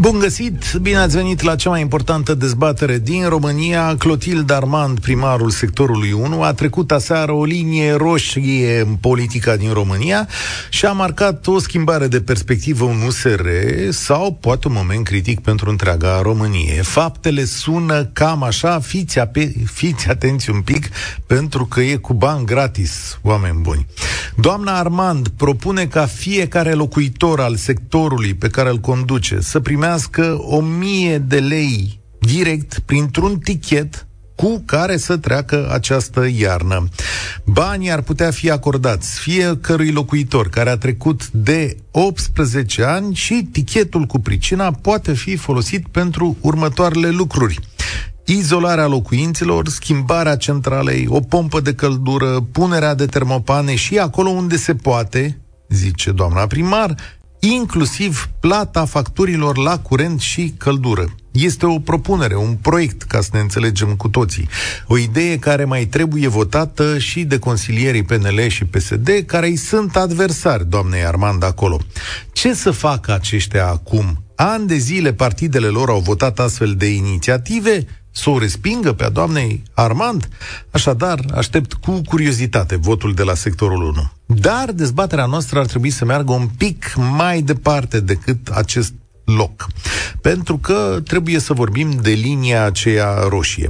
Bun găsit! Bine ați venit la cea mai importantă dezbatere din România. Clotilde Armand, primarul sectorului 1, a trecut aseară o linie roșie în politica din România și a marcat o schimbare de perspectivă un USR sau poate un moment critic pentru întreaga Românie. Faptele sună cam așa, fiți, ape- fiți atenți un pic, pentru că e cu bani gratis, oameni buni. Doamna Armand propune ca fiecare locuitor al sectorului pe care îl conduce să primească primească o mie de lei direct printr-un tichet cu care să treacă această iarnă. Banii ar putea fi acordați fiecărui locuitor care a trecut de 18 ani și tichetul cu pricina poate fi folosit pentru următoarele lucruri izolarea locuințelor, schimbarea centralei, o pompă de căldură, punerea de termopane și acolo unde se poate, zice doamna primar, inclusiv plata facturilor la curent și căldură. Este o propunere, un proiect, ca să ne înțelegem cu toții. O idee care mai trebuie votată și de consilierii PNL și PSD, care îi sunt adversari, doamnei Armand, acolo. Ce să facă aceștia acum? Ani de zile partidele lor au votat astfel de inițiative, să o respingă pe a doamnei Armand? Așadar, aștept cu curiozitate votul de la sectorul 1. Dar dezbaterea noastră ar trebui să meargă un pic mai departe decât acest loc. Pentru că trebuie să vorbim de linia aceea roșie.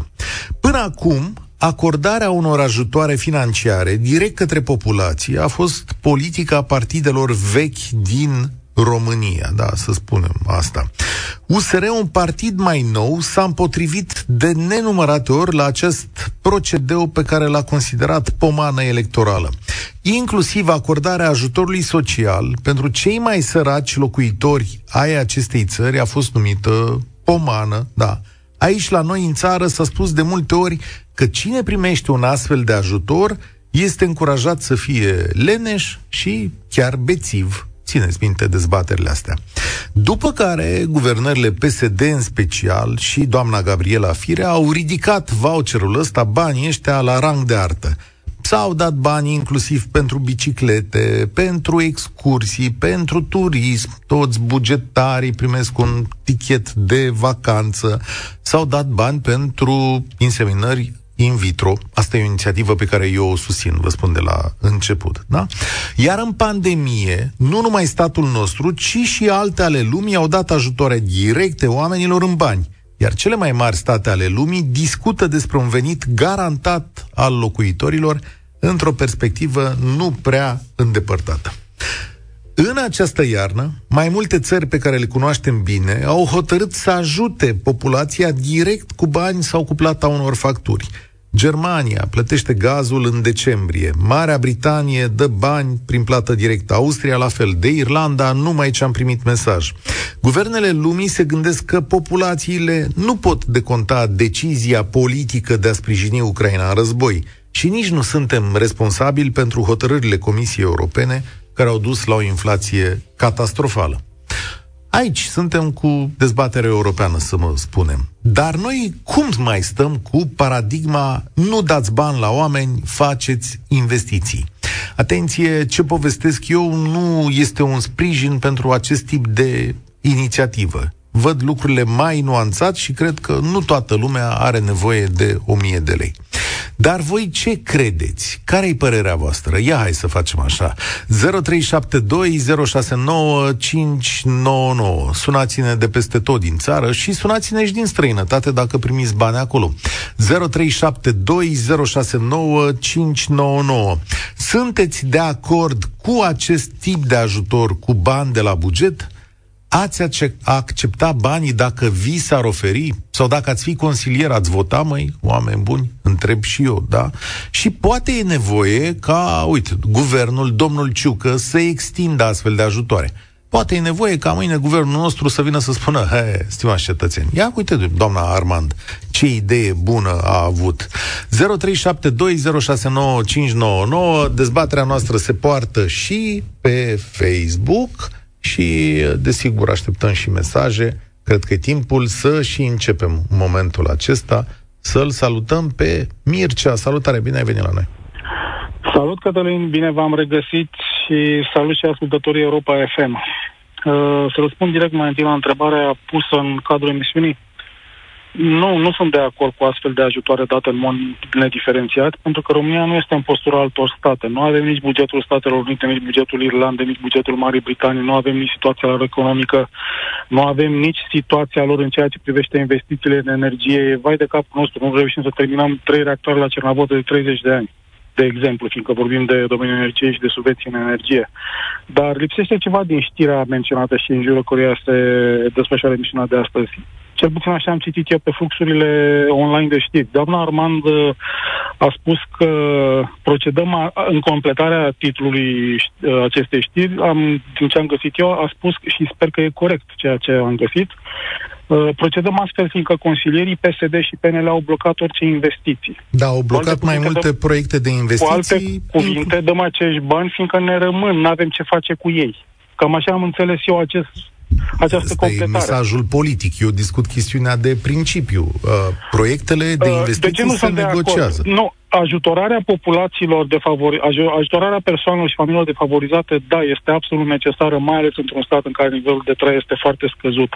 Până acum, acordarea unor ajutoare financiare direct către populație a fost politica partidelor vechi din România, da, să spunem asta. USR, un partid mai nou, s-a împotrivit de nenumărate ori la acest procedeu pe care l-a considerat pomană electorală. Inclusiv acordarea ajutorului social pentru cei mai săraci locuitori ai acestei țări a fost numită pomană, da. Aici la noi în țară s-a spus de multe ori că cine primește un astfel de ajutor este încurajat să fie leneș și chiar bețiv. Țineți minte dezbaterile astea. După care, guvernările PSD în special și doamna Gabriela Fire au ridicat voucherul ăsta, banii ăștia, la rang de artă. S-au dat bani inclusiv pentru biciclete, pentru excursii, pentru turism. Toți bugetarii primesc un tichet de vacanță. S-au dat bani pentru inseminări in vitro. Asta e o inițiativă pe care eu o susțin, vă spun de la început. Da? Iar în pandemie, nu numai statul nostru, ci și alte ale lumii au dat ajutoare directe oamenilor în bani. Iar cele mai mari state ale lumii discută despre un venit garantat al locuitorilor într-o perspectivă nu prea îndepărtată. În această iarnă, mai multe țări pe care le cunoaștem bine au hotărât să ajute populația direct cu bani sau cu plata unor facturi. Germania plătește gazul în decembrie, Marea Britanie dă bani prin plată directă, Austria la fel, de Irlanda numai ce am primit mesaj. Guvernele lumii se gândesc că populațiile nu pot deconta decizia politică de a sprijini Ucraina în război și nici nu suntem responsabili pentru hotărârile Comisiei Europene care au dus la o inflație catastrofală. Aici suntem cu dezbatere europeană, să mă spunem. Dar noi cum mai stăm cu paradigma nu dați bani la oameni, faceți investiții? Atenție, ce povestesc eu nu este un sprijin pentru acest tip de inițiativă. Văd lucrurile mai nuanțat și cred că nu toată lumea are nevoie de 1000 de lei. Dar voi ce credeți? Care-i părerea voastră? Ia hai să facem așa. 0372069599. Sunați-ne de peste tot din țară și sunați-ne și din străinătate dacă primiți bani acolo. 0372069599. Sunteți de acord cu acest tip de ajutor cu bani de la buget? Ați accepta banii dacă vi s-ar oferi? Sau dacă ați fi consilier, ați vota, măi, oameni buni? Întreb și eu, da? Și poate e nevoie ca, uite, guvernul, domnul Ciucă, să extindă astfel de ajutoare. Poate e nevoie ca mâine guvernul nostru să vină să spună, he, stimați cetățeni, ia uite, doamna Armand, ce idee bună a avut. 0372069599, dezbaterea noastră se poartă și pe Facebook, și, desigur, așteptăm și mesaje. Cred că e timpul să și începem momentul acesta să-l salutăm pe Mircea. Salutare, bine ai venit la noi! Salut, Cătălin, bine v-am regăsit și salut și ascultătorii Europa FM. Uh, să răspund direct mai întâi la întrebarea pusă în cadrul emisiunii. Nu, nu sunt de acord cu astfel de ajutoare date în mod nediferențiat, pentru că România nu este în postura altor state. Nu avem nici bugetul Statelor Unite, nici bugetul Irlandei, nici bugetul Marii Britanii, nu avem nici situația lor economică, nu avem nici situația lor în ceea ce privește investițiile în energie. Vai de capul nostru, nu reușim să terminăm trei reactoare la Cernavotă de 30 de ani de exemplu, fiindcă vorbim de domeniul energiei și de subvenții în energie. Dar lipsește ceva din știrea menționată și în jurul căruia se desfășoară emisiunea de astăzi. Cel puțin așa am citit eu pe fluxurile online de știri. Doamna Armand uh, a spus că procedăm a, în completarea titlului uh, acestei știri. Am, din ce am găsit eu, a spus și sper că e corect ceea ce am găsit. Uh, procedăm astfel fiindcă consilierii PSD și PNL au blocat orice investiții. Da, au blocat mai multe dăm, proiecte de investiții. Cu alte cuvinte, dăm acești bani fiindcă ne rămân, nu avem ce face cu ei. Cam așa am înțeles eu acest această Asta completare. e mesajul politic. Eu discut chestiunea de principiu. Uh, proiectele de investiții uh, de ce nu se negociază. Nu, ajutorarea populațiilor defavori, ajutorarea persoanelor și familiilor defavorizate, da, este absolut necesară, mai ales într-un stat în care nivelul de trai este foarte scăzut.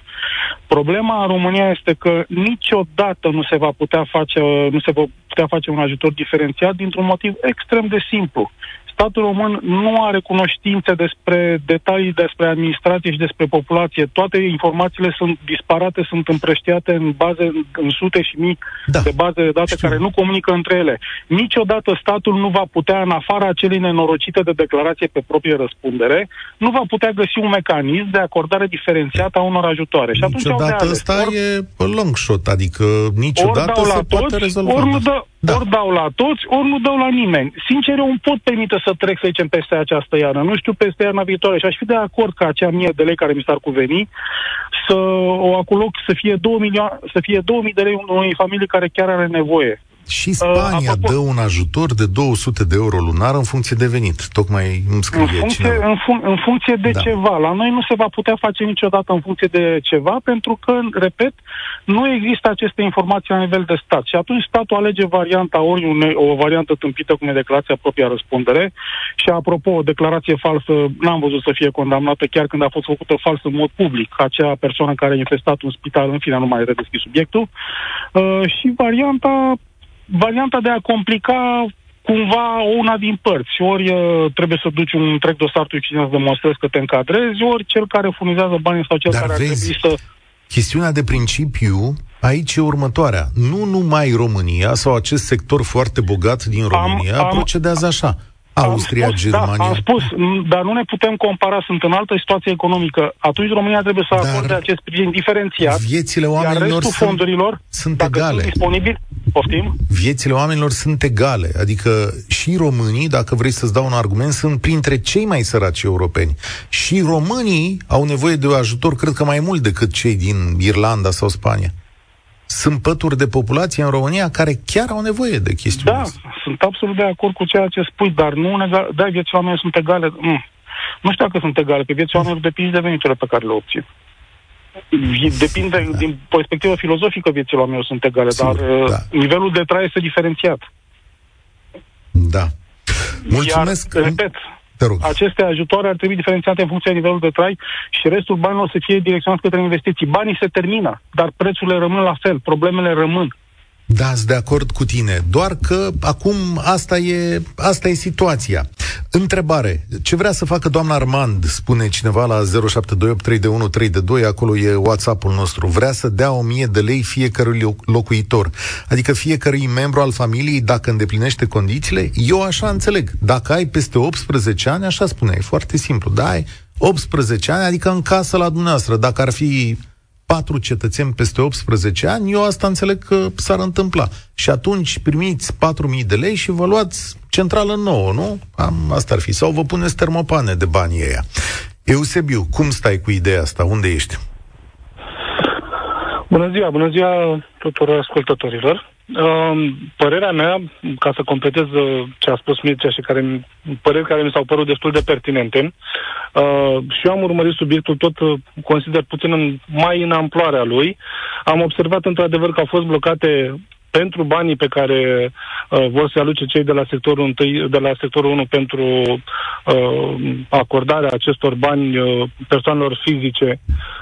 Problema în România este că niciodată nu se va putea face, nu se va putea face un ajutor diferențiat dintr-un motiv extrem de simplu statul român nu are cunoștințe despre detalii despre administrație și despre populație. Toate informațiile sunt disparate, sunt împrăștiate în baze, în sute și mii da. de baze de date Știu. care nu comunică între ele. Niciodată statul nu va putea, în afara acelei nenorocite de declarație pe proprie răspundere, nu va putea găsi un mecanism de acordare diferențiată a unor ajutoare. Și atunci niciodată ăsta ori, e long shot, adică niciodată se toți, poate rezolva. Ori nu dă, da. Ori dau la toți, ori nu dau la nimeni. Sincer, eu îmi pot permite să trec, să zicem, peste această iarnă. Nu știu peste iarna viitoare și aș fi de acord ca acea mie de lei care mi s-ar cuveni să o acoloc să fie 2 milioane, să fie 2000 de lei unei familii care chiar are nevoie. Și uh, Spania uh, dă un ajutor de 200 de euro lunar în funcție de venit. Tocmai îmi scrie în funcție, în, fun- în funcție de da. ceva. La noi nu se va putea face niciodată în funcție de ceva, pentru că, repet, nu există aceste informații la nivel de stat. Și atunci statul alege varianta ori une, o variantă tâmpită cum e declarația propria răspundere. Și apropo, o declarație falsă n-am văzut să fie condamnată chiar când a fost făcută falsă în mod public. Acea persoană care a infestat un spital, în fine, nu mai redeschis subiectul. Uh, și varianta varianta de a complica cumva una din părți. Ori uh, trebuie să duci un întreg dosar tu și să demonstrezi că te încadrezi, ori cel care furnizează banii sau cel Dar care vezi, ar trebui să... Chestiunea de principiu aici e următoarea. Nu numai România sau acest sector foarte bogat din România am, am, procedează așa. Austria, am spus, Germania. Da, am spus, dar nu ne putem compara, sunt în altă situație economică. Atunci România trebuie să acorde dar acest sprijin diferențiat. Viețile oamenilor iar restul fondurilor, sunt egale. Sunt disponibili, poftim? Viețile oamenilor sunt egale. Adică și românii, dacă vrei să-ți dau un argument, sunt printre cei mai săraci europeni. Și românii au nevoie de ajutor, cred că mai mult decât cei din Irlanda sau Spania sunt pături de populație în România care chiar au nevoie de chestiuni. Da, sunt absolut de acord cu ceea ce spui, dar nu egal, da, viețile oamenilor sunt egale. Mm. Nu știu dacă sunt egale, că viețile oamenilor depind de veniturile pe care le obțin. Depinde, da. din perspectivă filozofică, viețile oamenilor sunt egale, Sigur, dar uh, da. nivelul de trai este diferențiat. Da. Mulțumesc. Iar, repet, te rog. Aceste ajutoare ar trebui diferențiate în funcție de nivelul de trai și restul banilor să fie direcționați către investiții. Banii se termină, dar prețurile rămân la fel, problemele rămân. Da, sunt de acord cu tine. Doar că acum asta e, asta e situația. Întrebare. Ce vrea să facă doamna Armand, spune cineva la 07283132, acolo e WhatsApp-ul nostru. Vrea să dea 1000 de lei fiecărui locuitor. Adică fiecărui membru al familiei, dacă îndeplinește condițiile, eu așa înțeleg. Dacă ai peste 18 ani, așa spune, e foarte simplu. Da, ai 18 ani, adică în casă la dumneavoastră. Dacă ar fi patru cetățeni peste 18 ani, eu asta înțeleg că s-ar întâmpla. Și atunci primiți 4.000 de lei și vă luați centrală nouă, nu? Am, asta ar fi. Sau vă puneți termopane de banii ăia. Eusebiu, cum stai cu ideea asta? Unde ești? Bună ziua, bună ziua tuturor ascultătorilor. Părerea mea, ca să completez uh, ce a spus Mircea și care, păreri care mi s-au părut destul de pertinente, uh, și eu am urmărit subiectul tot, uh, consider puțin în, mai în amploarea lui. Am observat într-adevăr că au fost blocate pentru banii pe care uh, vor să aluce cei de la sectorul 1, de la sectorul 1 pentru uh, acordarea acestor bani uh, persoanelor fizice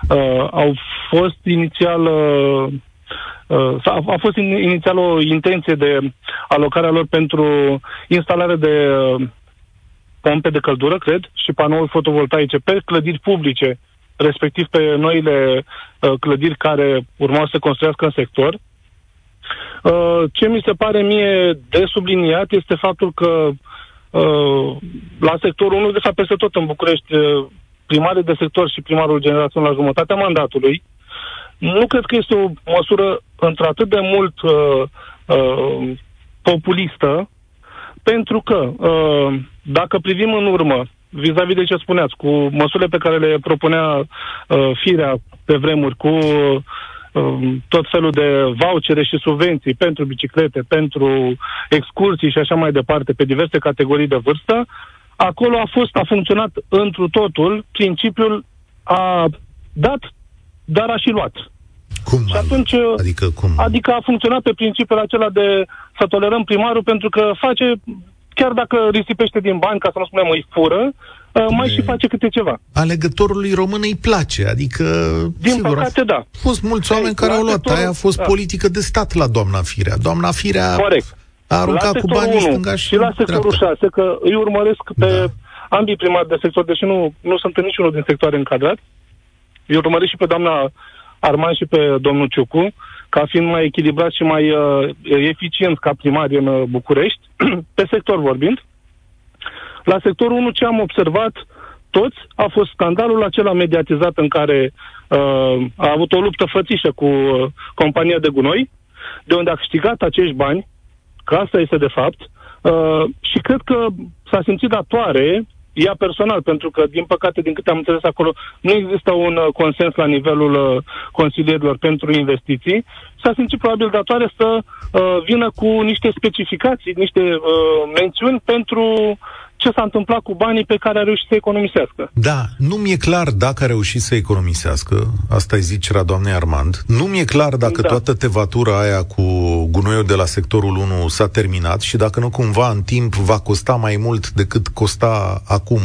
uh, au fost inițial uh, uh, a, a fost inițial o intenție de alocarea lor pentru instalare de uh, pompe de căldură, cred, și panouri fotovoltaice pe clădiri publice, respectiv pe noile uh, clădiri care urmau să construiască în sector. Uh, ce mi se pare mie de subliniat este faptul că uh, la sectorul 1, de fapt peste tot în București, uh, primarii de sector și primarul generației la jumătatea mandatului, nu cred că este o măsură într-atât de mult uh, uh, populistă, pentru că uh, dacă privim în urmă, vis-a-vis de ce spuneați, cu măsurile pe care le propunea uh, firea pe vremuri, cu uh, tot felul de vouchere și subvenții pentru biciclete, pentru excursii și așa mai departe, pe diverse categorii de vârstă, acolo a fost, a funcționat întru totul principiul a dat, dar a și luat. Cum? Și atunci, adică cum? Adică a funcționat pe principiul acela de să tolerăm primarul pentru că face, chiar dacă risipește din bani, ca să nu spunem îi fură, uh, mai și face câte ceva. Alegătorului român îi place, adică... Din sigur, păcate, da. Au fost mulți oameni care au luat. Aia a fost da. politică de stat la doamna Firea. Doamna Firea Corect. a aruncat cu banii stânga și Și la sectorul 6, că îi urmăresc pe da. ambii primari de sector, deși nu, nu sunt în niciunul din sectoare încadrat. Îi urmăresc și pe doamna Arman și pe domnul Ciucu, ca fiind mai echilibrat și mai uh, eficient ca primari în uh, București, pe sector vorbind. La sectorul 1 ce am observat toți a fost scandalul acela mediatizat în care uh, a avut o luptă fățișă cu uh, compania de gunoi, de unde a câștigat acești bani, că asta este de fapt, uh, și cred că s-a simțit datoare ea personal, pentru că, din păcate, din câte am înțeles acolo, nu există un uh, consens la nivelul uh, consilierilor pentru investiții, s-a simțit probabil datoare să uh, vină cu niște specificații, niște uh, mențiuni pentru ce s-a întâmplat cu banii pe care a reușit să economisească. Da, nu mi-e clar dacă a reușit să economisească, asta e zicerea doamnei Armand, nu mi-e clar dacă da. toată tevatura aia cu gunoiul de la sectorul 1 s-a terminat și dacă nu cumva în timp va costa mai mult decât costa acum.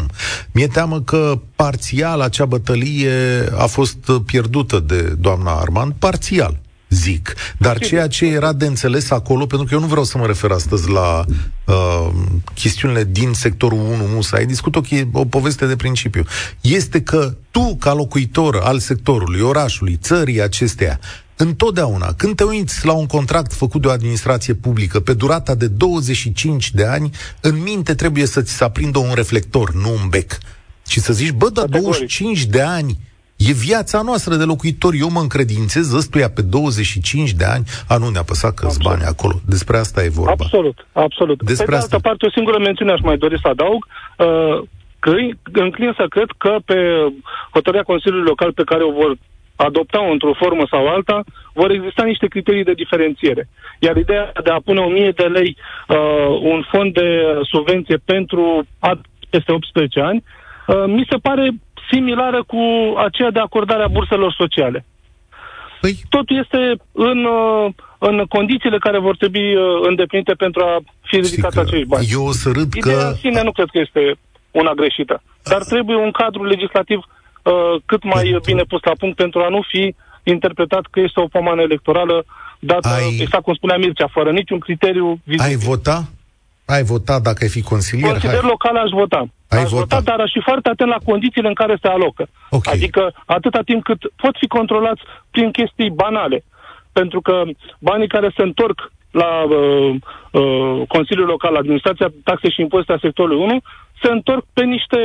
Mi-e teamă că parțial acea bătălie a fost pierdută de doamna Armand, parțial zic. Dar ceea ce era de înțeles acolo, pentru că eu nu vreau să mă refer astăzi la uh, chestiunile din sectorul 1 Musa, ai discut o, o poveste de principiu, este că tu, ca locuitor al sectorului, orașului, țării acesteia, Întotdeauna, când te uiți la un contract făcut de o administrație publică pe durata de 25 de ani, în minte trebuie să ți se aprindă un reflector, nu un bec. Și să zici, bă, dar 25 de ani E viața noastră de locuitori. Eu mă încredințez ăstuia pe 25 de ani. A, nu ne-a păsat că bani acolo. Despre asta e vorba. Absolut, absolut. Despre pe asta. de altă parte, o singură mențiune aș mai dori să adaug. Uh, că înclin să cred că pe hotărârea Consiliului Local pe care o vor adopta într-o formă sau alta, vor exista niște criterii de diferențiere. Iar ideea de a pune 1000 de lei uh, un fond de subvenție pentru peste 18 ani, uh, mi se pare similară cu aceea de acordare a burselor sociale. Păi... Totul este în, uh, în condițiile care vor trebui uh, îndeplinite pentru a fi ridicat acești bani. Eu o să râd Ideea că... în sine nu cred că este una greșită. Dar trebuie un cadru legislativ uh, cât mai pentru... bine pus la punct pentru a nu fi interpretat că este o pomană electorală dată, ai... exact cum spunea Mircea, fără niciun criteriu vizibil. Ai vota? Ai votat dacă ai fi consilier? Consider Hai. local aș vota. Ai aș votat. vota, dar aș fi foarte atent la condițiile în care se alocă. Okay. Adică atâta timp cât pot fi controlați prin chestii banale. Pentru că banii care se întorc la uh, uh, Consiliul Local, Administrația Taxe și Impozite a sectorului 1, se întorc pe niște,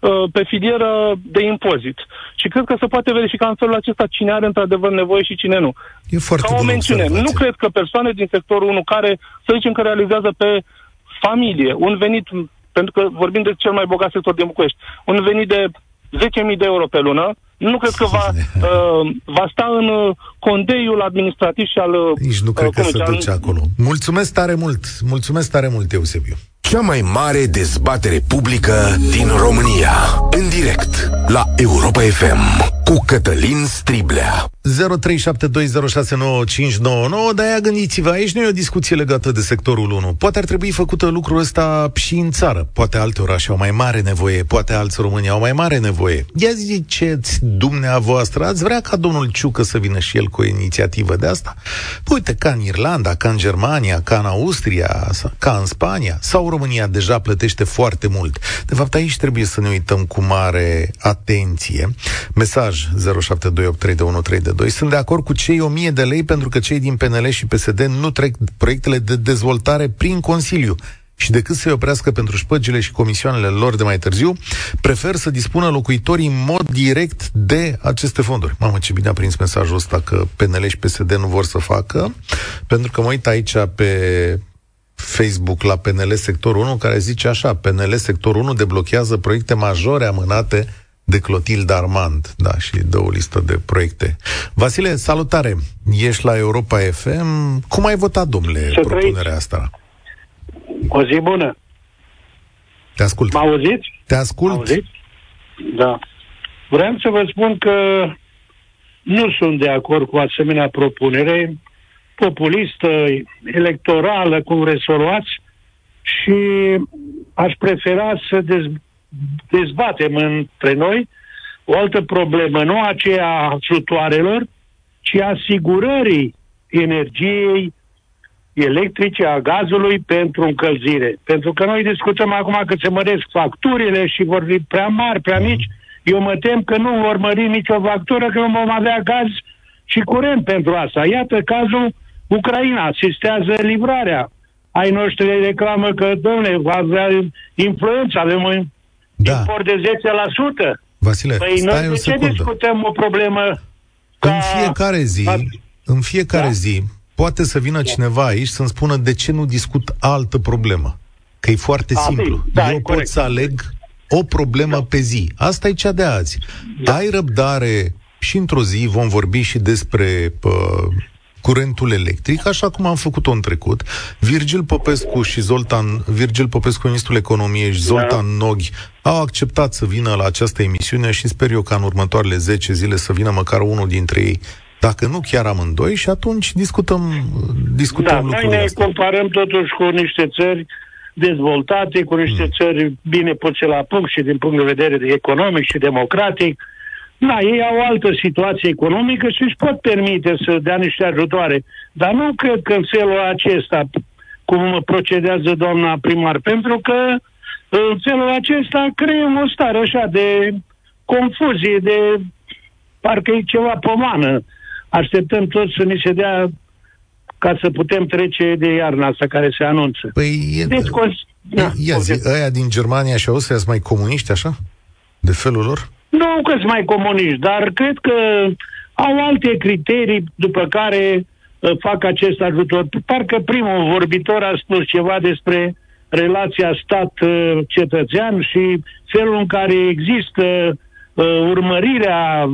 uh, pe filieră de impozit. Și cred că se poate verifica în felul acesta cine are într-adevăr nevoie și cine nu. E foarte Ca o mențiune. Nu cred că persoane din sectorul 1 care, să zicem că realizează pe familie, un venit, pentru că vorbim de cel mai bogat sector din București, un venit de 10.000 de euro pe lună, nu cred că va, uh, va sta în uh, condeiul administrativ și al... Uh, Nici nu cred uh, că se duce acolo. Mulțumesc tare mult, mulțumesc tare mult, Eusebiu. Cea mai mare dezbatere publică din România. În direct la Europa FM cu Cătălin Striblea. Dar ia gândiți-vă, aici nu e o discuție legată de sectorul 1. Poate ar trebui făcută lucrul ăsta și în țară. Poate alte orașe au mai mare nevoie, poate alți români au mai mare nevoie. Ia ziceți dumneavoastră, ați vrea ca domnul Ciucă să vină și el cu o inițiativă de asta? Păi, uite, ca în Irlanda, ca în Germania, ca în Austria, ca în Spania, sau România deja plătește foarte mult. De fapt, aici trebuie să ne uităm cu mare atenție. Mesaj 07283132 sunt de acord cu cei 1000 de lei pentru că cei din PNL și PSD nu trec proiectele de dezvoltare prin Consiliu și decât să-i oprească pentru șpăgile și comisioanele lor de mai târziu, prefer să dispună locuitorii în mod direct de aceste fonduri. Mamă, ce bine a prins mesajul ăsta că PNL și PSD nu vor să facă, pentru că mă uit aici pe Facebook la PNL Sectorul 1, care zice așa, PNL Sectorul 1 deblochează proiecte majore amânate de Clotilde Armand, da, și dă o listă de proiecte. Vasile, salutare! Ești la Europa FM. Cum ai votat, domnule, Ce propunerea trăiți? asta? O zi bună! Te ascult. Mă auziți? Te ascult. Auziți? Da. Vreau să vă spun că nu sunt de acord cu asemenea propunere populistă, electorală, cum rezolvați, și aș prefera să dez- dezbatem între noi o altă problemă, nu aceea a ajutoarelor, ci asigurării energiei electrice, a gazului pentru încălzire. Pentru că noi discutăm acum că se măresc facturile și vor fi prea mari, prea mici. Eu mă tem că nu vor mări nicio factură, că nu vom avea gaz și curent pentru asta. Iată cazul Ucraina, asistează livrarea. Ai noștri reclamă că, domnule, va avea influență, avem un da. import de 10%. Vasile, păi stai noi de ce discutăm o problemă ca... În fiecare zi, în fiecare da? zi, poate să vină da. cineva aici să-mi spună de ce nu discut altă problemă. Că e foarte A, simplu. Da, Eu pot să aleg o problemă da. pe zi. Asta e cea de azi. Da. Ai răbdare și într-o zi vom vorbi și despre pă, curentul electric, așa cum am făcut-o în trecut. Virgil Popescu și Zoltan, Virgil Popescu, ministrul economiei și Zoltan da. Noghi au acceptat să vină la această emisiune și sper eu ca în următoarele 10 zile să vină măcar unul dintre ei dacă nu chiar amândoi, și atunci discutăm, discutăm da, lucrurile noi ne astea. comparăm totuși cu niște țări dezvoltate, cu niște mm. țări bine puse la punct și din punct de vedere economic și democratic. Da, ei au o altă situație economică și își pot permite să dea niște ajutoare. Dar nu cred că în felul acesta, cum procedează doamna primar, pentru că în felul acesta creăm o stare așa de confuzie, de parcă e ceva pomană așteptăm toți să ne se dea ca să putem trece de iarna asta care se anunță. Păi, e, deci, cons- da, ia zi, ăia din Germania și Austria sunt mai comuniști, așa? De felul lor? Nu că sunt mai comuniști, dar cred că au alte criterii după care uh, fac acest ajutor. Parcă primul vorbitor a spus ceva despre relația stat-cetățean și felul în care există uh, urmărirea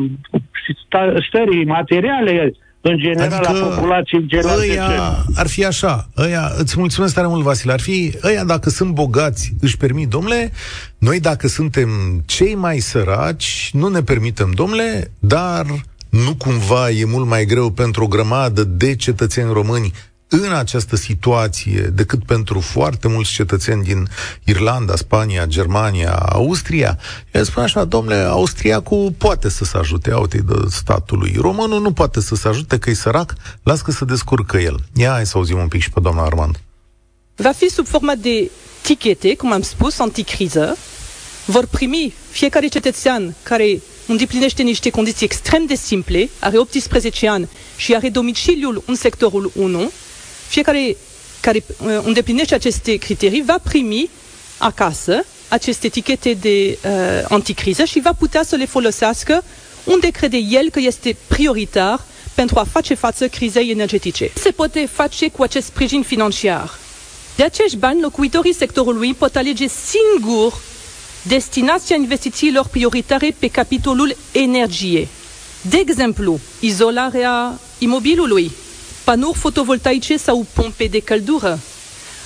stării materiale în general adică a populației în general. Ăia ar fi așa, ăia, îți mulțumesc tare mult, Vasile, ar fi, ăia dacă sunt bogați, își permit, domnule, noi dacă suntem cei mai săraci, nu ne permitem, domnule, dar nu cumva e mult mai greu pentru o grămadă de cetățeni români în această situație decât pentru foarte mulți cetățeni din Irlanda, Spania, Germania, Austria. El spune așa, domnule, austriacul poate să se ajute, uite de statului. Românul nu poate să se ajute că e sărac, las că se descurcă el. Ia hai să auzim un pic și pe doamna Armand. Va fi sub forma de tichete, cum am spus, anticriză. Vor primi fiecare cetățean care îndeplinește niște condiții extrem de simple, are 18 ani și are domiciliul în sectorul 1, fiecare care uh, îndeplinește aceste criterii va primi acasă aceste etichete de uh, anticriză și va putea să le folosească unde crede el că este prioritar pentru a face față crizei energetice. Se poate face cu acest sprijin financiar. De acești bani, locuitorii sectorului pot alege singur destinația investițiilor prioritare pe capitolul energie. De exemplu, izolarea imobilului, panouri fotovoltaice sau pompe de căldură,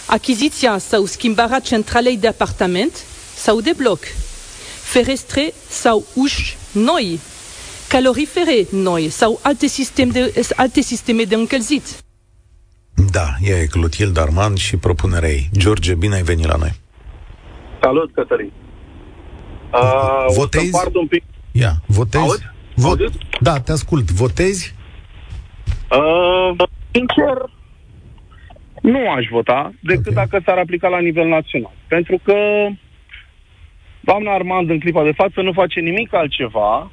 achiziția sau schimbarea centralei de apartament sau de bloc, ferestre sau uși noi, calorifere noi sau alte sisteme de, alte sisteme de încălzit. Da, e Clotilde Armand și propunerea ei. George, bine ai venit la noi. Salut, Cătălin. Uh, Votezi? un pic. Ia, votezi? Aud? Vot... Da, te ascult. Votezi? Uh, sincer, nu aș vota, decât Ok. dacă s-ar aplica la nivel național. Pentru că doamna Armand, în clipa de față, nu face nimic altceva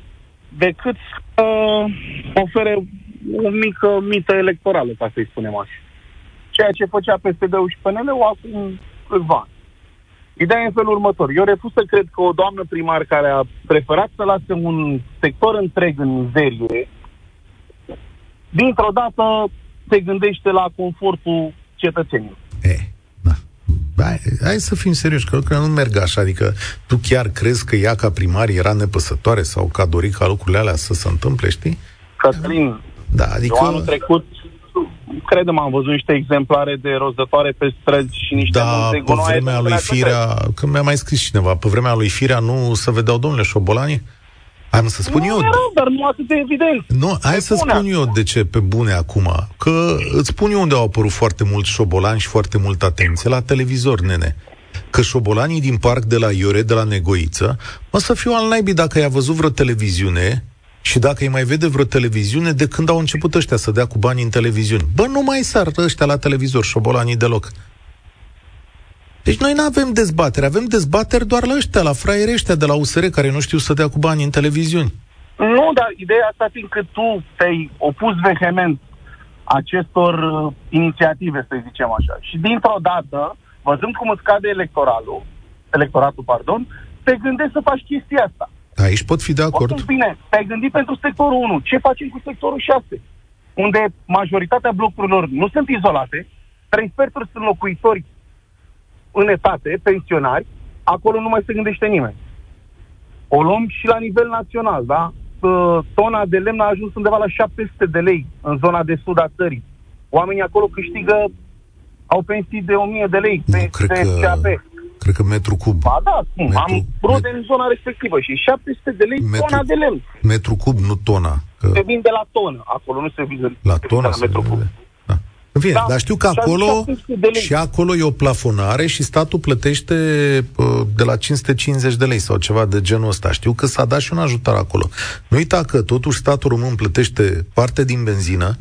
decât să ofere o mică mită electorală, ca să-i spunem așa. Ceea ce făcea PSD-ul și PNL-ul acum câțiva ani. Ideea e în felul următor. Eu refuz să cred că o doamnă primar care a preferat să lase un sector întreg în mizerie, dintr-o dată se gândește la confortul cetățenilor. E, da. Hai, hai să fim serioși, că lucrurile nu merg așa. Adică tu chiar crezi că ea ca primar era nepăsătoare sau că a dorit ca lucrurile alea să se întâmple, știi? Cătălin, Da, adică... adică... eu anul trecut, credem, am văzut niște exemplare de rozătoare pe străzi și niște Da, munți de pe gunoaie. vremea de lui mâneață Firea, când mi-a mai scris cineva, pe vremea lui Firea nu se vedeau, domnule, șobolanii? Hai mă să spun Nu eu. erau, dar nu atât de evident. Nu, hai Pe să bune spun eu de ce pe bune acum. Că îți spun eu unde au apărut foarte mulți șobolani și foarte multă atenție. La televizor, nene. Că șobolanii din parc de la Iore, de la Negoiță, mă să fiu al naibii dacă i-a văzut vreo televiziune și dacă îi mai vede vreo televiziune de când au început ăștia să dea cu bani în televiziuni. Bă, nu mai sar ăștia la televizor, șobolanii deloc. Deci noi nu avem dezbatere, avem dezbateri doar la ăștia, la fraierii ăștia de la USR care nu știu să dea cu bani în televiziuni. Nu, dar ideea asta fiindcă tu te-ai opus vehement acestor uh, inițiative, să zicem așa. Și dintr-o dată, văzând cum îți scade electoralul, electoratul, pardon, te gândești să faci chestia asta. Aici pot fi de acord. Oricum, bine, te-ai gândit pentru sectorul 1. Ce facem cu sectorul 6? Unde majoritatea blocurilor nu sunt izolate, trei sferturi sunt locuitori în etate, pensionari, acolo nu mai se gândește nimeni. O luăm și la nivel național, da? Uh, Tona de lemn a ajuns undeva la 700 de lei în zona de sud a țării. Oamenii acolo câștigă, au pensii de 1000 de lei Nu, pe, cred pe că- CAP. Cred că metru cub. Ba da, cum? Metru- Am rude în zona respectivă și 700 de lei Metru- tona de lemn. Metru cub, nu tona. Că Se vinde la tonă, acolo nu se vinde la se vinde tona la se metru cub. vede. Da. În fine, Da, dar știu că și acolo, 700 de lei. și acolo e o plafonare și statul plătește uh, de la 550 de lei sau ceva de genul ăsta. Știu că s-a dat și un ajutor acolo. Nu uita că totuși statul român plătește parte din benzină,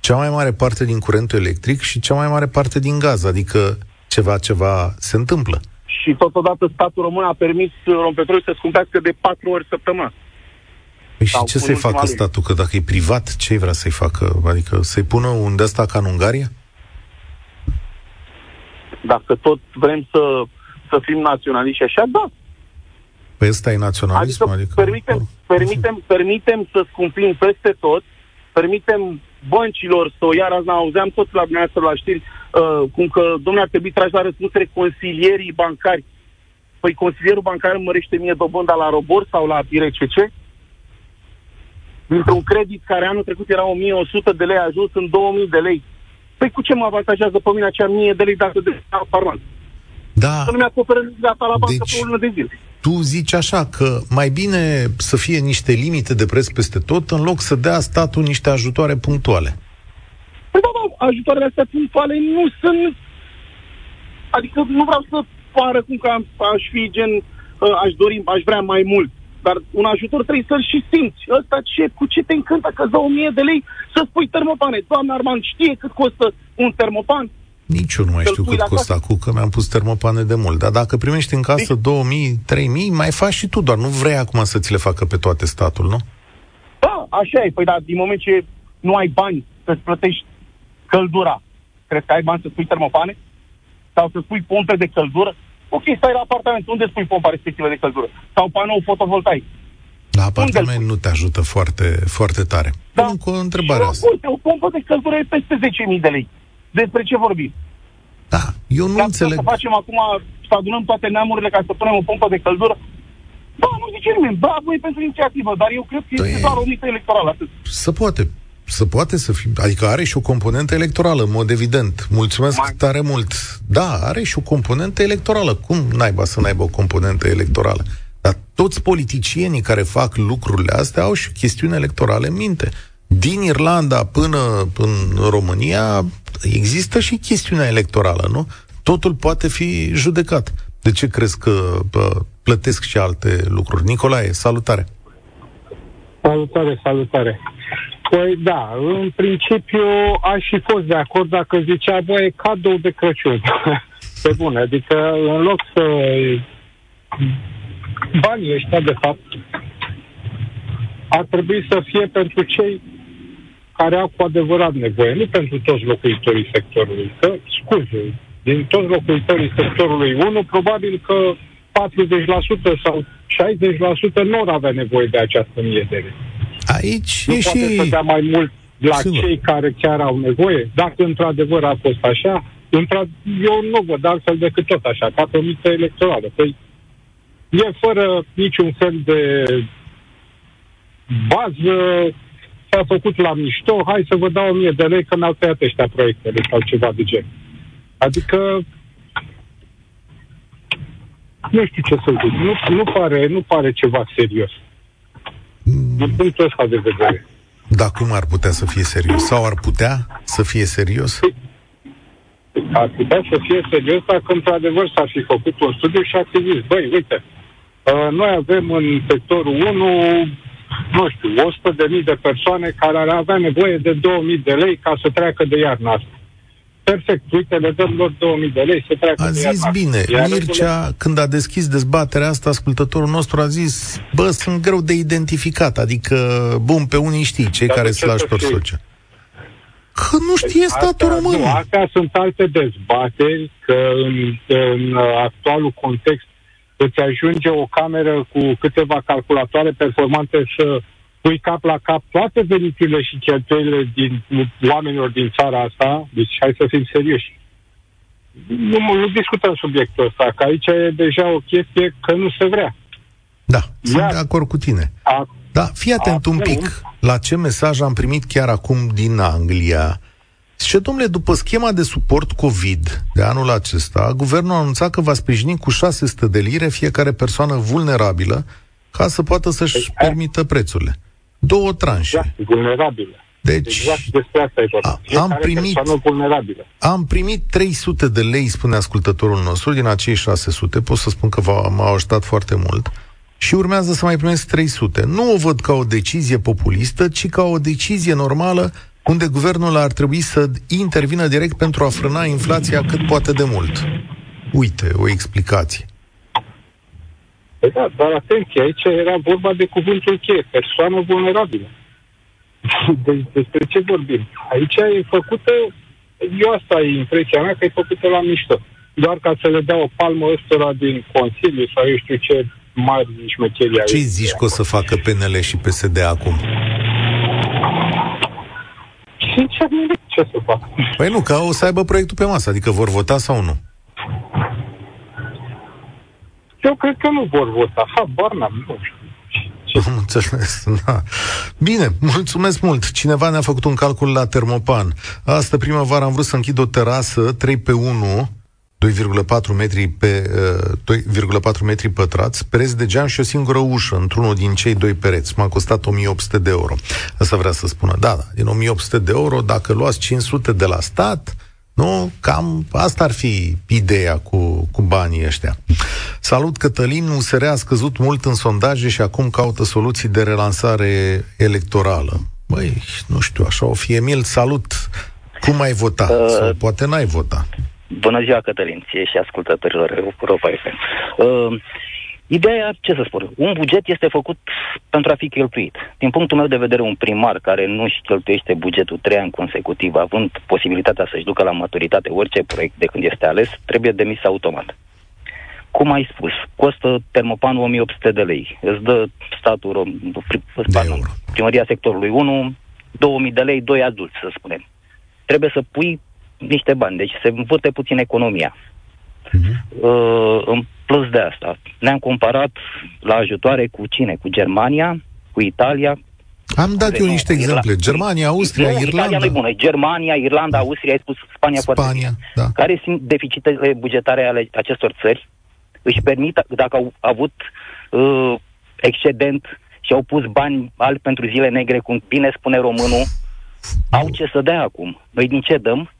cea mai mare parte din curentul electric și cea mai mare parte din gaz. Adică ceva, ceva se întâmplă. Și totodată statul român a permis rompetorului să scumpească de patru ori săptămâna. Păi și Sau ce în să-i ultima facă lună. statul? Că dacă e privat, ce vrea să-i facă? Adică să-i pună un de ăsta ca în Ungaria? Dacă tot vrem să, să fim naționaliști așa, da. Păi ăsta e naționalism? Adică, Adică, permitem, permitem, permitem să scumpim peste tot, permitem băncilor să o iar azi auzeam tot la dumneavoastră la știri, uh, cum că, domnule, ar trebui trași la răspundere consilierii bancari. Păi consilierul bancar îmi mărește mie dobânda la robor sau la IRCC? Dintr-un credit care anul trecut era 1100 de lei, a ajuns în 2000 de lei. Păi cu ce mă avantajează pe mine acea 1000 de lei dată de farman? Da, Să nu mi-acoperă data la bancă Deci- pe o lună de zile. tu zici așa că mai bine să fie niște limite de preț peste tot în loc să dea statul niște ajutoare punctuale. Păi da, da, ajutoarele astea punctuale nu sunt... Adică nu vreau să pară cum că am, aș fi gen... uh, Aș dori, aș vrea mai mult. Dar un ajutor trebuie să-l și simți. Ăsta ce, cu ce te încântă că dă 1000 de lei să spui termopane? Doamna Armand știe cât costă un termopan? Nici eu nu mai Să-l știu pui cât la costă acum, că mi-am pus termopane de mult. Dar dacă primești în casă 2000, 3000, mai faci și tu, doar nu vrei acum să ți le facă pe toate statul, nu? Da, așa e. Păi da, din moment ce nu ai bani să-ți plătești căldura, crezi că ai bani să spui termopane? Sau să spui pompe de căldură? Ok, stai la apartament. Unde spui pompa respectivă de căldură? Sau panou fotovoltaic? La Unde-l apartament pui? nu te ajută foarte, foarte tare. Da. Da. Cu o întrebare Și, asta. Uite, o pompă de căldură e peste 10.000 de lei. Despre ce vorbim? Da, eu nu Dacă înțeleg. să facem acum, să adunăm toate neamurile ca să punem o pompă de căldură, da, nu zice nimeni, bravo e pentru inițiativă, dar eu cred că Da, este e- doar o mită electorală, atât. Să poate. Să poate să fie. Adică are și o componentă electorală, în mod evident. Mulțumesc Mai- tare mult. Da, are și o componentă electorală. Cum naiba să n-aibă o componentă electorală? Dar toți politicienii care fac lucrurile astea au și chestiuni electorale în minte. Din Irlanda până în România există și chestiunea electorală, nu? Totul poate fi judecat. De ce crezi că pă, plătesc și alte lucruri? Nicolae, salutare! Salutare, salutare! Păi da, în principiu aș fi fost de acord dacă zicea, băi, e cadou de Crăciun. Pe bune, adică în loc să banii ăștia, de fapt, ar trebui să fie pentru cei care au cu adevărat nevoie, nu pentru toți locuitorii sectorului. Că, scuze, din toți locuitorii sectorului 1, probabil că 40% sau 60% nu ar avea nevoie de această mie de lei. Aici nu e poate și... să dea mai mult la Sigur. cei care chiar au nevoie? Dacă într-adevăr a fost așa, intra- eu nu văd altfel decât tot așa, ca pe o mită electorală. Păi e fără niciun fel de bază, s-a făcut la mișto, hai să vă dau 1000 de lei că mi-au tăiat ăștia proiectele sau ceva de gen. Adică nu știu ce să zic, nu, nu, pare, nu pare ceva serios. Din punctul ăsta de vedere. Da, cum ar putea să fie serios? Sau ar putea să fie serios? Ar putea să fie serios dacă într-adevăr s-ar fi făcut un studiu și ar fi zis, băi, uite, uh, noi avem în sectorul 1, nu știu, 100 de mii de persoane care ar avea nevoie de 2000 de lei ca să treacă de iarna asta. Perfect, uite, le dăm lor 2000 de lei să treacă A de zis iarna asta. bine. Iar Mircea, când a deschis dezbaterea asta, ascultătorul nostru a zis, bă, sunt greu de identificat, adică, bun, pe unii știi, cei Dar care de ce slash să pe știi? social. Că nu știe statul Astea- român. Nu, astea sunt alte dezbateri, că în, în uh, actualul context îți ajunge o cameră cu câteva calculatoare performante să pui cap la cap toate veniturile și cheltuielile din oamenilor din țara asta, deci hai să fim serioși. Nu, nu discutăm subiectul ăsta, că aici e deja o chestie că nu se vrea. Da, sunt Iar- de acord cu tine. A, Da, fii atent un Acum- pic la ce mesaj am primit chiar acum din Anglia. Și, domnule, după schema de suport COVID de anul acesta, guvernul a anunțat că va sprijini cu 600 de lire fiecare persoană vulnerabilă ca să poată să-și Păi, permită prețurile. Două tranșe. exact, vulnerabilă. Deci, Exact despre asta e vorba. A- Fiecare am primit- persoană vulnerabilă. am primit 300 de lei, spune ascultătorul nostru, din acei 600. Pot să spun că v-a- m-au ajutat foarte mult. Și urmează să mai primesc 300. Nu o văd ca o decizie populistă, ci ca o decizie normală unde guvernul ar trebui să intervină direct pentru a frâna inflația cât poate de mult. Uite, o explicație. Păi da, dar atenție, aici era vorba de cuvântul cheie, persoană vulnerabilă. De, despre ce vorbim? Aici e făcută, eu asta e impresia mea, că e făcută la mișto. Doar ca să le dea o palmă ăstora din Consiliu sau eu știu ce mari șmecherii Ce ai. zici că o să facă PNL și PSD acum? Sincer, nimic ce să fac. Păi nu, că o să aibă proiectul pe masă, adică vor vota sau nu. Eu cred că nu vor vota. Habar n-am, nu știu. Ce Am înțeles, da. Bine, mulțumesc mult. Cineva ne-a făcut un calcul la Termopan. Astă primăvară am vrut să închid o terasă 3 pe 1, 2,4 metri pe uh, 2,4 metri pătrați, pereți de geam și o singură ușă într-unul din cei doi pereți. M-a costat 1800 de euro. Asta vrea să spună. Da, da, din 1800 de euro, dacă luați 500 de la stat, nu? Cam asta ar fi ideea cu, cu banii ăștia. Salut, Cătălin. USR a scăzut mult în sondaje și acum caută soluții de relansare electorală. Băi, nu știu, așa o fi. Emil, salut. Cum ai vota? Uh, Sau poate n-ai vota. Bună ziua, Cătălin, ție și ascultătorilor Europa FM. Uh, ideea, ce să spun, un buget este făcut pentru a fi cheltuit. Din punctul meu de vedere, un primar care nu își cheltuiește bugetul trei ani consecutiv, având posibilitatea să-și ducă la maturitate orice proiect de când este ales, trebuie demis automat. Cum ai spus, costă termopanul 1800 de lei. Îți dă statul, rom- pri- pardon, euro. primăria sectorului 1, 2000 de lei, doi adulți, să spunem. Trebuie să pui niște bani, deci se învârte puțin economia. Uh, în plus de asta, ne-am comparat la ajutoare cu cine? Cu Germania, cu Italia. Am dat eu Nu, niște Irla- exemple. Germania, Austria, nu, Italia Irlanda, nu bună. Germania, Irlanda, Austria, ai spus Spania, foarte Spania. bine. Da. Care sunt deficitele bugetare ale acestor țări? Își permit, dacă au avut uh, excedent și au pus bani albi pentru zile negre, cum bine spune românul, au ce să dea acum. Noi din ce dăm?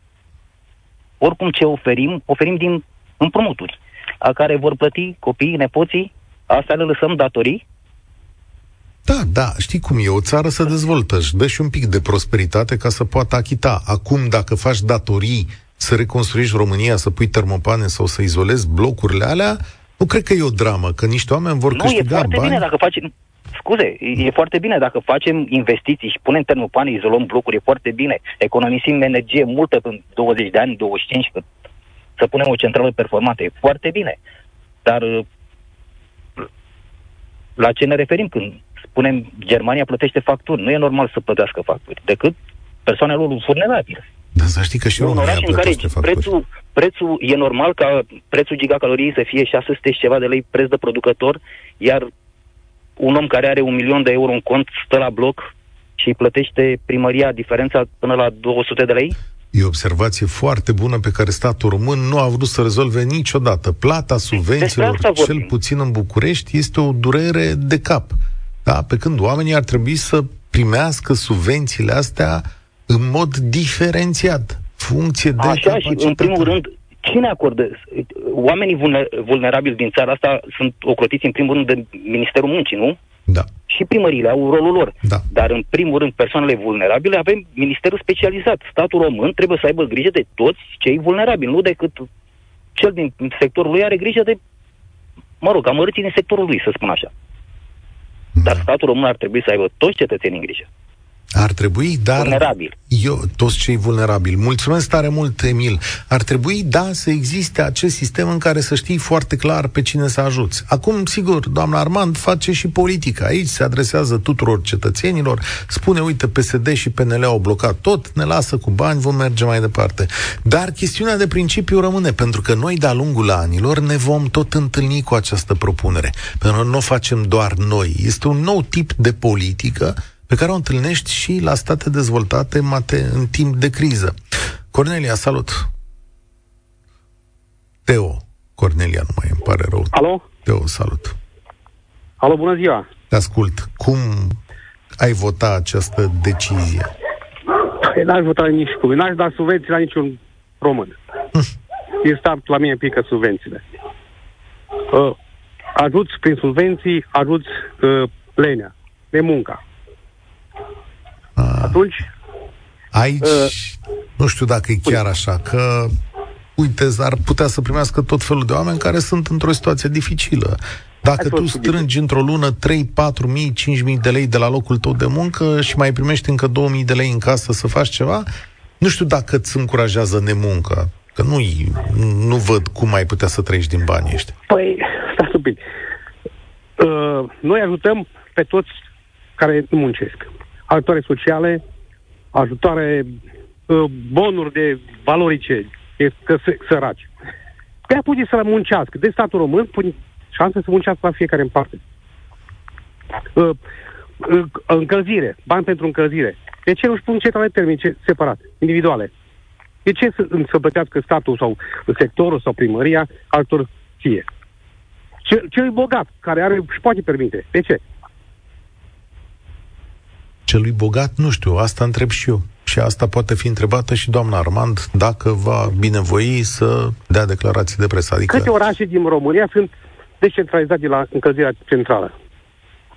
Oricum ce oferim, oferim din împrumuturi, a care vor plăti copiii, nepoții, asta le lăsăm datorii, da, da, știi cum e, o țară să dezvoltă, își dă și un pic de prosperitate ca să poată achita. Acum, dacă faci datorii să reconstruiești România, să pui termopane sau să izolezi blocurile alea, nu cred că e o dramă, că niște oameni vor nu, câștiga e foarte bani. bine dacă facem, scuze, e foarte bine dacă facem investiții și punem termopane, izolăm blocuri, e foarte bine. Economisim energie multă în 20 de ani, 25, să punem o centrală performantă, e foarte bine. Dar la ce ne referim când spunem Germania plătește facturi? Nu e normal să plătească facturi, decât persoanele lor vulnerabile. Dar să știi că și un oraș în care prețul, prețul e normal ca prețul gigacaloriei să fie 600 și ceva de lei preț de producător, iar un om care are un milion de euro în cont stă la bloc și îi plătește primăria diferența până la 200 de lei? E o observație foarte bună pe care statul român nu a vrut să rezolve niciodată. Plata subvențiilor, cel puțin în București, este o durere de cap. Da? Pe când oamenii ar trebui să primească subvențiile astea în mod diferențiat, funcție de Așa, și în primul rând, cine acordă? Oamenii vulnerabili din țara asta sunt ocrotiți în primul rând de Ministerul Muncii, nu? Da. Și primările au rolul lor. Da. Dar în primul rând persoanele vulnerabile avem Ministerul specializat. Statul român trebuie să aibă grijă de toți cei vulnerabili, nu decât cel din sectorul lui are grijă de, mă rog, amărâții din sectorul lui, să spun așa. Dar statul român ar trebui să aibă toți cetățenii în grijă. Ar trebui, dar... Vulnerabil. Eu, toți cei vulnerabili. Mulțumesc tare mult, Emil. Ar trebui, da, să existe acest sistem în care să știi foarte clar pe cine să ajuți. Acum, sigur, doamna Armand face și politica. Aici se adresează tuturor cetățenilor, spune, uite, PSD și PNL au blocat tot, ne lasă cu bani, vom merge mai departe. Dar chestiunea de principiu rămâne, pentru că noi, de-a lungul anilor, ne vom tot întâlni cu această propunere. Pentru că nu o facem doar noi. Este un nou tip de politică pe care o întâlnești și la state dezvoltate mate în timp de criză. Cornelia, salut! Teo. Cornelia, nu mai îmi pare rău. Alo? Teo, salut! Alo, bună ziua! Te ascult. Cum ai vota această decizie? Păi n-aș vota nici cum. N-aș da subvenții la niciun român. Hm. E stat la mine pică subvențiile. Uh, ajuți prin subvenții, ajuți uh, lenea, de munca. Atunci... Aici, uh, nu știu dacă e chiar așa, că uite, ar putea să primească tot felul de oameni care sunt într-o situație dificilă. Dacă tu strângi într-o lună 3, 4 mii, 5 mii de lei de la locul tău de muncă și mai primești încă 2 mii de lei în casă să faci ceva, nu știu dacă îți încurajează nemuncă. Că nu, nu văd cum ai putea să trăiești din banii ăștia. Păi, stați un pic. Uh, noi ajutăm pe toți care muncesc ajutoare sociale, ajutoare, uh, bonuri de valorice, că săraci. Pe a pune să le muncească. De statul român pune șanse să muncească la fiecare în parte. Uh, uh, încălzire, bani pentru încălzire. De ce nu-și pun centrale termice separate, individuale? De ce să, să plătească statul sau sectorul sau primăria altor ție? Cel, cel bogat, care are și poate permite. De ce? Celui bogat, nu știu, asta întreb și eu. Și asta poate fi întrebată și doamna Armand, dacă va binevoi să dea declarații de presă. Adică... Câte orașe din România sunt descentralizate de la încălzirea centrală?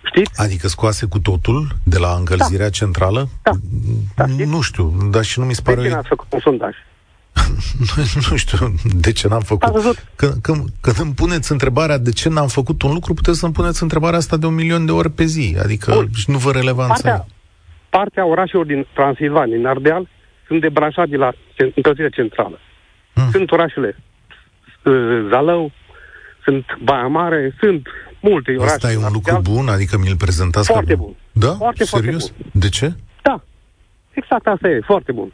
Știți? Adică scoase cu totul de la încălzirea da. centrală? Da. da nu știu, dar și nu mi se pare... De ce n-ați făcut un sondaj? nu știu de ce n-am făcut. Când, când, când îmi puneți întrebarea de ce n-am făcut un lucru, puteți să-mi puneți întrebarea asta de un milion de ori pe zi. Adică Bun. nu vă relevanță. Partea, partea orașelor din Transilvania, din Ardeal, sunt debranșate de la încălzirea centrală. Hmm. Sunt orașele uh, Zalău, sunt Baia Mare, sunt multe orașe. Asta e un lucru bun? Adică mi-l prezentați Foarte ca... bun. Da? Foarte, Serios? foarte bun. De ce? Da. Exact asta e, foarte bun.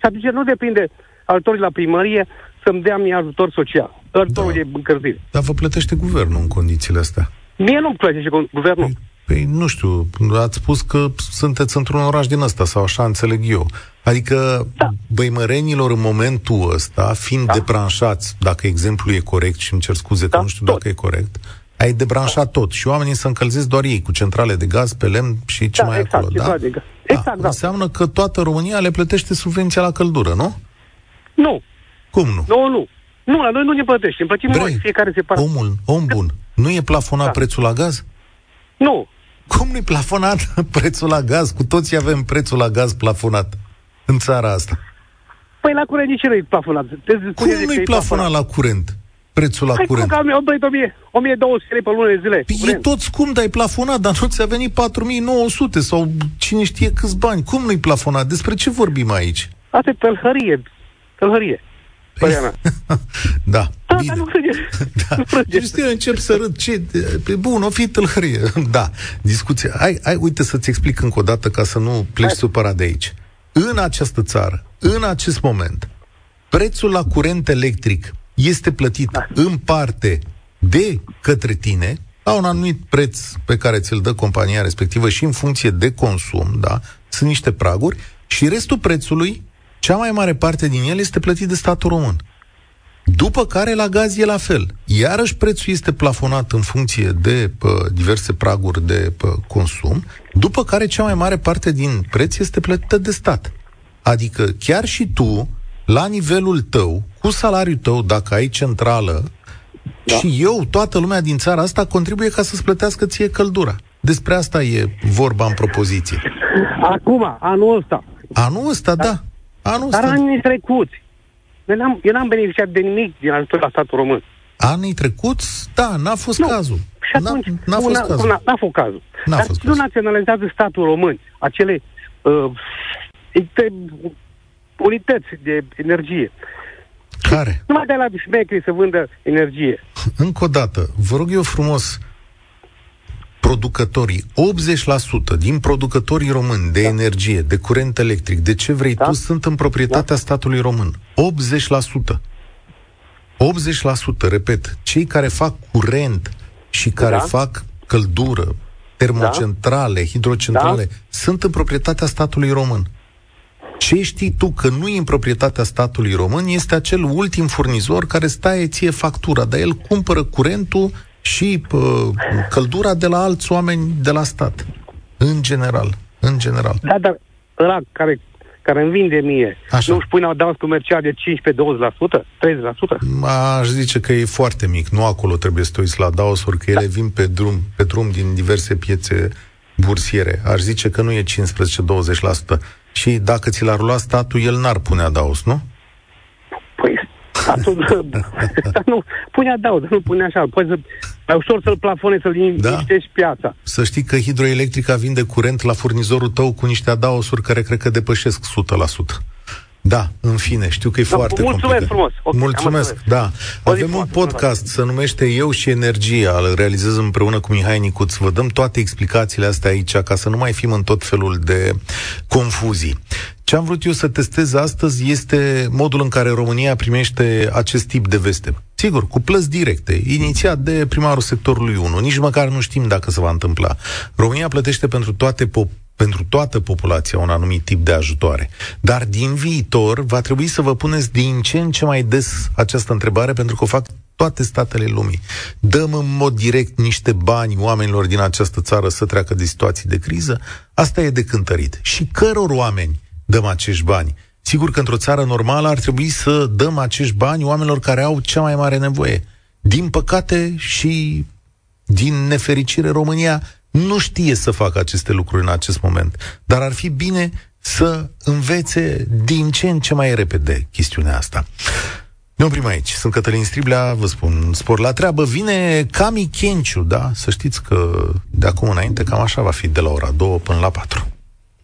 Și atunci nu depinde ajutorii la primărie să-mi dea mie ajutor social. Ajutorul da. de încălzire. Dar vă plătește guvernul în condițiile astea. Mie nu-mi plătește guvernul. Păi, Păi nu știu, ați spus că sunteți într-un oraș din ăsta, sau așa înțeleg eu. Adică da. băimărenilor în momentul ăsta, fiind da. debranșați, dacă exemplul e corect și îmi cer scuze da, că nu știu tot. dacă e corect, ai debranșat tot și oamenii se încălzesc doar ei cu centrale de gaz pe lemn și ce Da, mai exact, acolo. Da? centrale de gaz. Exact, da. Înseamnă că toată România le plătește subvenția la căldură, nu? Nu, Cum nu? nu, nu. Nu, la noi nu ne plătește, îmi plătim noi, fiecare separat. omul, om bun, nu e plafonat Da. prețul la gaz? Nu, Cum nu-i plafonat prețul la gaz? Cu toții avem prețul la gaz plafonat în țara asta. păi la curent nici nu e plafonat. Te Cum spuneți că nu-i e plafonat la curent? Prețul la Păi cum curent? că am, am plătit 1000, 1200 lei pe lună de zile. Păi e curent. tot scump, dar e plafonat, dar nu ți-a venit 4900 sau cine știe câți bani. Cum nu-i plafonat? Despre ce vorbim aici? Asta e tălhărie. Tălhărie. Părerea mea. da, Da, bine. dar nu râde. Da. Nu râde. Știu, eu încep să râd. Ce? Pe bun, o fi tâlhărie. Da, discuția. Hai, hai, uite să-ți explic încă o dată ca să nu pleci Hai. supărat de aici. În această țară, în acest moment, prețul la curent electric este plătit Da. în parte de către tine, la un anumit preț pe care ți-l dă compania respectivă și în funcție de consum, da? Sunt niște praguri și restul prețului, cea mai mare parte din el este plătit de statul român. După care la gaz e la fel. Iarăși prețul este plafonat în funcție de pă, diverse praguri de pă, consum, după care cea mai mare parte din preț este plătită de stat. Adică chiar și tu, la nivelul tău, cu salariul tău, dacă ai centrală, da. și eu, toată lumea din țara asta, contribuie ca să-ți plătească ție căldura. Despre asta e vorba în propoziție. Acum, anul ăsta. Anul ăsta, da. Anul Dar ăsta. anii trecuți. Eu n-am, eu n-am beneficiat de nimic din ajutor la statul român. Anii trecuți, da, n-a fost Nu. cazul. Și atunci, n-a, n-a nu, fost n-a, cazul. N-a, n-a fost cazul. N-a Dar fost nu cazul. naționalizează statul român acele uh, inte- unități de energie. Care? Nu mai dai la șmecheri să vândă energie. Încă o dată, vă rog eu frumos, producătorii, 80% din producătorii români de energie, de curent electric, de ce vrei Da. tu, sunt în proprietatea statului român. 80%. 80%, repet, cei care fac curent și care Da. fac căldură, termocentrale, hidrocentrale, sunt în proprietatea statului român. Ce știi tu că nu e în proprietatea statului român este acel ultim furnizor care stai ție factura, dar el cumpără curentul și pă, căldura de la alți oameni de la stat. În general. În general. Da, dar ăla care, care îmi vinde mie, Așa. nu își pune dans comercial de 15-20%? 30%? Aș zice că e foarte mic. Nu acolo trebuie să te uiți la daosuri, că ele vin pe drum, pe drum din diverse piețe bursiere. Aș zice că nu e 15-20%. Și dacă ți l-ar lua statul, el n-ar pune adaos, nu? Păi, statul, dar nu, pune adaug, dar nu pune așa. Poți să, mai ușor să-l plafonezi, să-l Da. liniștești piața. Să știi că hidroelectrica vinde curent la furnizorul tău cu niște adaosuri care cred că depășesc 100%. Da, în fine, știu că e Da, foarte mulțumesc complicat. frumos. Ok, am mulțumesc, înțeles. da. O zi Avem un frumoasă, podcast, se numește Eu și Energia, îl realizez împreună cu Mihai Nicuț. Vă dăm toate explicațiile astea aici, ca să nu mai fim în tot felul de confuzii. Ce am vrut eu să testez astăzi este modul în care România primește acest tip de veste. Sigur, cu plăți directe, inițiat de primarul sectorului 1. Nici măcar nu știm dacă se va întâmpla. România plătește pentru toate pop- pentru toată populația un anumit tip de ajutoare. Dar din viitor va trebui să vă puneți din ce în ce mai des această întrebare, pentru că o fac toate statele lumii. Dăm în mod direct niște bani oamenilor din această țară să treacă de situații de criză? Asta e de cântărit. Și căror oameni dăm acești bani? Sigur că într-o țară normală ar trebui să dăm acești bani oamenilor care au cea mai mare nevoie. Din păcate și din nefericire România nu știe să facă aceste lucruri în acest moment. Dar ar fi bine să învețe din ce în ce mai repede chestiunea asta. Ne oprim aici. Sunt Cătălin Striblea, vă spun spor la treabă. Vine Cami Kenciu, da? Să știți că de acum înainte cam așa va fi de la ora 2 până la 4.